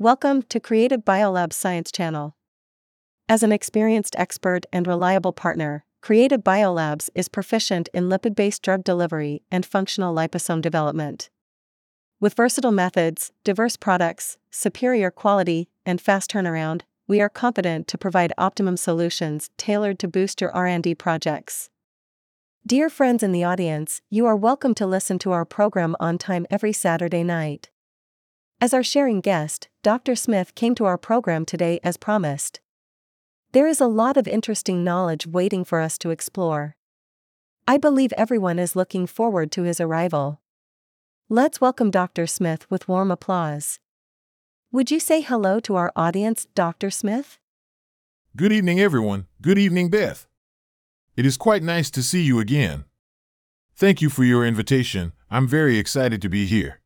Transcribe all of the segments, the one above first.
Welcome to Creative Biolab's Science Channel. As an experienced expert and reliable partner, Creative Biolabs is proficient in lipid based drug delivery and functional liposome development. With versatile methods, diverse products, superior quality, and fast turnaround, we are confident to provide optimum solutions tailored to boost your R&D projects. Dear friends in the audience, you are welcome to listen to our program on time every Saturday night. As our sharing guest, Dr. Smith came to our program today as promised. There is a lot of interesting knowledge waiting for us to explore. I believe everyone is looking forward to his arrival. Let's welcome Dr. Smith with warm applause. Would you say hello to our audience, Dr. Smith? Good evening, everyone. Good evening, Beth. It is quite nice to see you again. Thank you for your invitation. I'm very excited to be here.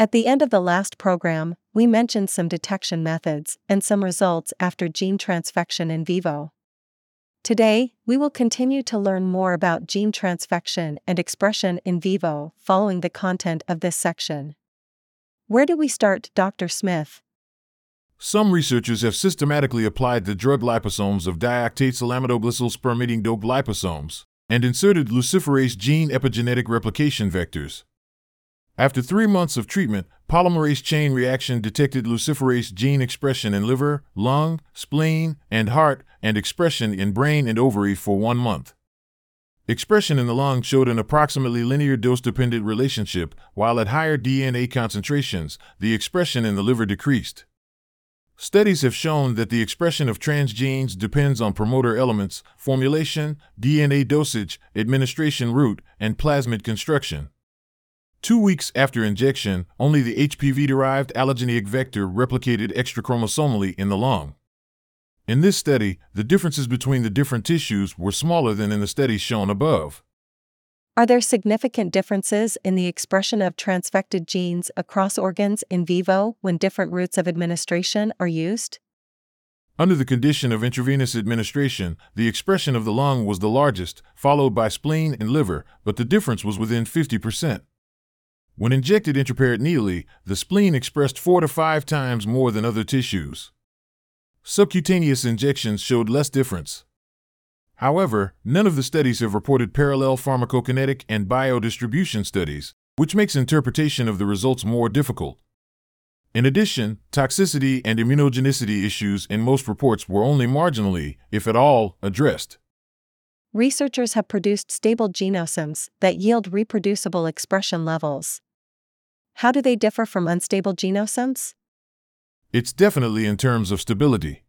At the end of the last program, we mentioned some detection methods and some results after gene transfection in vivo. Today, we will continue to learn more about gene transfection and expression in vivo following the content of this section. Where do we start, Dr. Smith? Some researchers have systematically applied the drug liposomes of diactyl spermidine dope liposomes and inserted luciferase gene epigenetic replication vectors. After three months of treatment, polymerase chain reaction detected luciferase gene expression in liver, lung, spleen, and heart, and expression in brain and ovary for one month. Expression in the lung showed an approximately linear dose dependent relationship, while at higher DNA concentrations, the expression in the liver decreased. Studies have shown that the expression of transgenes depends on promoter elements, formulation, DNA dosage, administration route, and plasmid construction. Two weeks after injection, only the HPV derived allogeneic vector replicated extrachromosomally in the lung. In this study, the differences between the different tissues were smaller than in the studies shown above. Are there significant differences in the expression of transfected genes across organs in vivo when different routes of administration are used? Under the condition of intravenous administration, the expression of the lung was the largest, followed by spleen and liver, but the difference was within 50%. When injected intraperitoneally, the spleen expressed four to five times more than other tissues. Subcutaneous injections showed less difference. However, none of the studies have reported parallel pharmacokinetic and biodistribution studies, which makes interpretation of the results more difficult. In addition, toxicity and immunogenicity issues in most reports were only marginally, if at all, addressed. Researchers have produced stable genosomes that yield reproducible expression levels. How do they differ from unstable genosomes? It's definitely in terms of stability.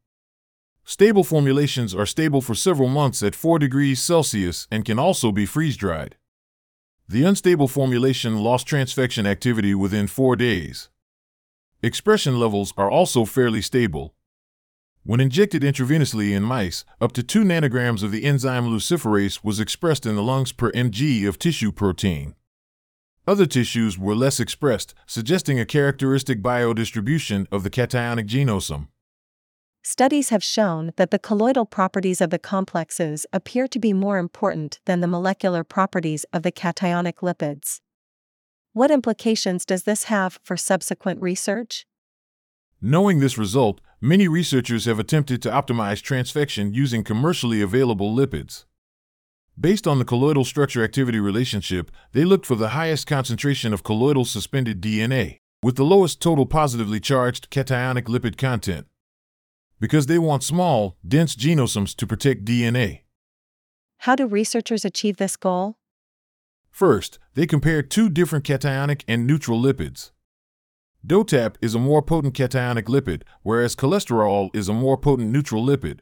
Stable formulations are stable for several months at 4 degrees Celsius and can also be freeze dried. The unstable formulation lost transfection activity within four days. Expression levels are also fairly stable. When injected intravenously in mice, up to 2 nanograms of the enzyme luciferase was expressed in the lungs per mg of tissue protein. Other tissues were less expressed, suggesting a characteristic biodistribution of the cationic genosome. Studies have shown that the colloidal properties of the complexes appear to be more important than the molecular properties of the cationic lipids. What implications does this have for subsequent research? Knowing this result, many researchers have attempted to optimize transfection using commercially available lipids. Based on the colloidal structure activity relationship, they looked for the highest concentration of colloidal suspended DNA, with the lowest total positively charged cationic lipid content. Because they want small, dense genosomes to protect DNA. How do researchers achieve this goal? First, they compared two different cationic and neutral lipids. DOTAP is a more potent cationic lipid, whereas cholesterol is a more potent neutral lipid.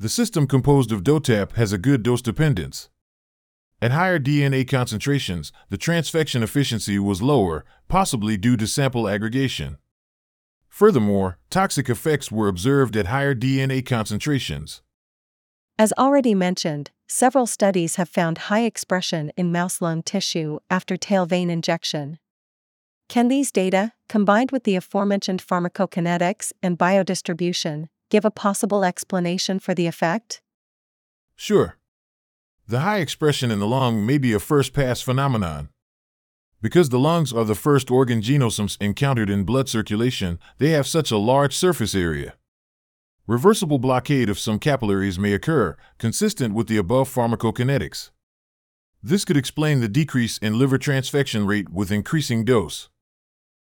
The system composed of DOTAP has a good dose dependence. At higher DNA concentrations, the transfection efficiency was lower, possibly due to sample aggregation. Furthermore, toxic effects were observed at higher DNA concentrations. As already mentioned, several studies have found high expression in mouse lung tissue after tail vein injection. Can these data, combined with the aforementioned pharmacokinetics and biodistribution, give a possible explanation for the effect? Sure. The high expression in the lung may be a first pass phenomenon. Because the lungs are the first organ genosomes encountered in blood circulation, they have such a large surface area. Reversible blockade of some capillaries may occur, consistent with the above pharmacokinetics. This could explain the decrease in liver transfection rate with increasing dose.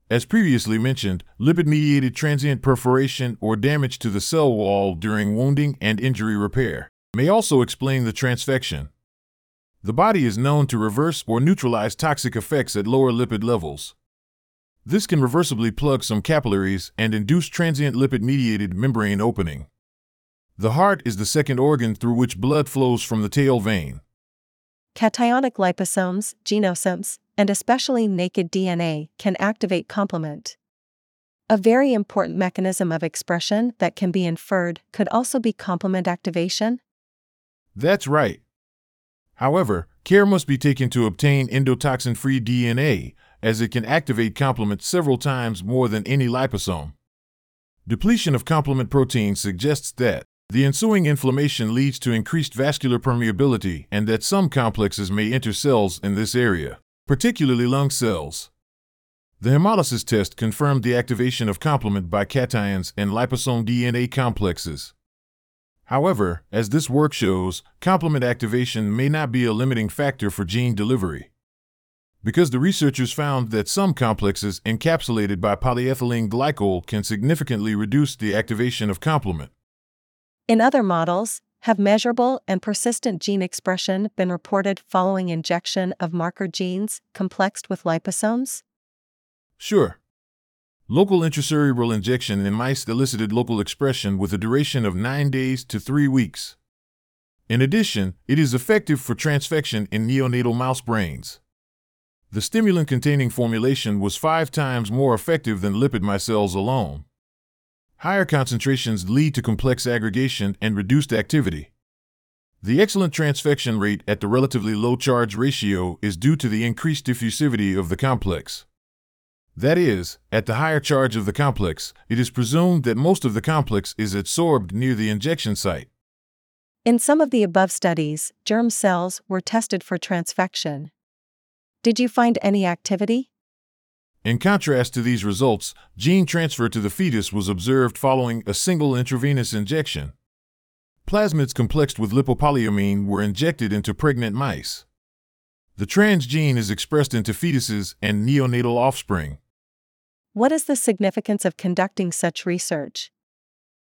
As previously mentioned, lipid mediated transient perforation or damage to the cell wall during wounding and injury repair may also explain the transfection. The body is known to reverse or neutralize toxic effects at lower lipid levels. This can reversibly plug some capillaries and induce transient lipid mediated membrane opening. The heart is the second organ through which blood flows from the tail vein. Cationic liposomes, genosomes, and especially naked DNA can activate complement. A very important mechanism of expression that can be inferred could also be complement activation. That's right. However, care must be taken to obtain endotoxin free DNA, as it can activate complement several times more than any liposome. Depletion of complement protein suggests that the ensuing inflammation leads to increased vascular permeability and that some complexes may enter cells in this area, particularly lung cells. The hemolysis test confirmed the activation of complement by cations and liposome DNA complexes. However, as this work shows, complement activation may not be a limiting factor for gene delivery. Because the researchers found that some complexes encapsulated by polyethylene glycol can significantly reduce the activation of complement. In other models, have measurable and persistent gene expression been reported following injection of marker genes complexed with liposomes? Sure. Local intracerebral injection in mice elicited local expression with a duration of 9 days to 3 weeks. In addition, it is effective for transfection in neonatal mouse brains. The stimulant containing formulation was five times more effective than lipid micelles alone. Higher concentrations lead to complex aggregation and reduced activity. The excellent transfection rate at the relatively low charge ratio is due to the increased diffusivity of the complex. That is, at the higher charge of the complex, it is presumed that most of the complex is adsorbed near the injection site. In some of the above studies, germ cells were tested for transfection. Did you find any activity? In contrast to these results, gene transfer to the fetus was observed following a single intravenous injection. Plasmids complexed with lipopolyamine were injected into pregnant mice. The transgene is expressed into fetuses and neonatal offspring. What is the significance of conducting such research?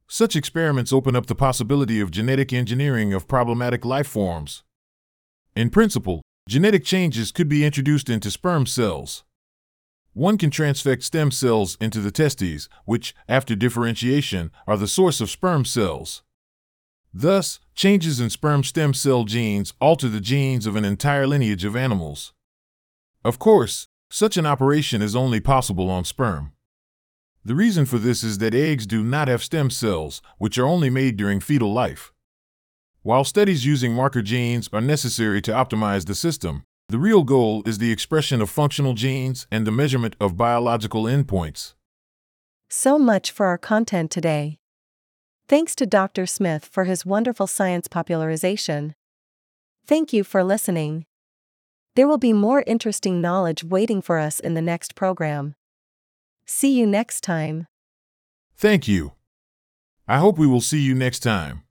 Such experiments open up the possibility of genetic engineering of problematic life forms. In principle, genetic changes could be introduced into sperm cells. One can transfect stem cells into the testes, which, after differentiation, are the source of sperm cells. Thus, changes in sperm stem cell genes alter the genes of an entire lineage of animals. Of course, such an operation is only possible on sperm. The reason for this is that eggs do not have stem cells, which are only made during fetal life. While studies using marker genes are necessary to optimize the system, the real goal is the expression of functional genes and the measurement of biological endpoints. So much for our content today. Thanks to Dr. Smith for his wonderful science popularization. Thank you for listening. There will be more interesting knowledge waiting for us in the next program. See you next time. Thank you. I hope we will see you next time.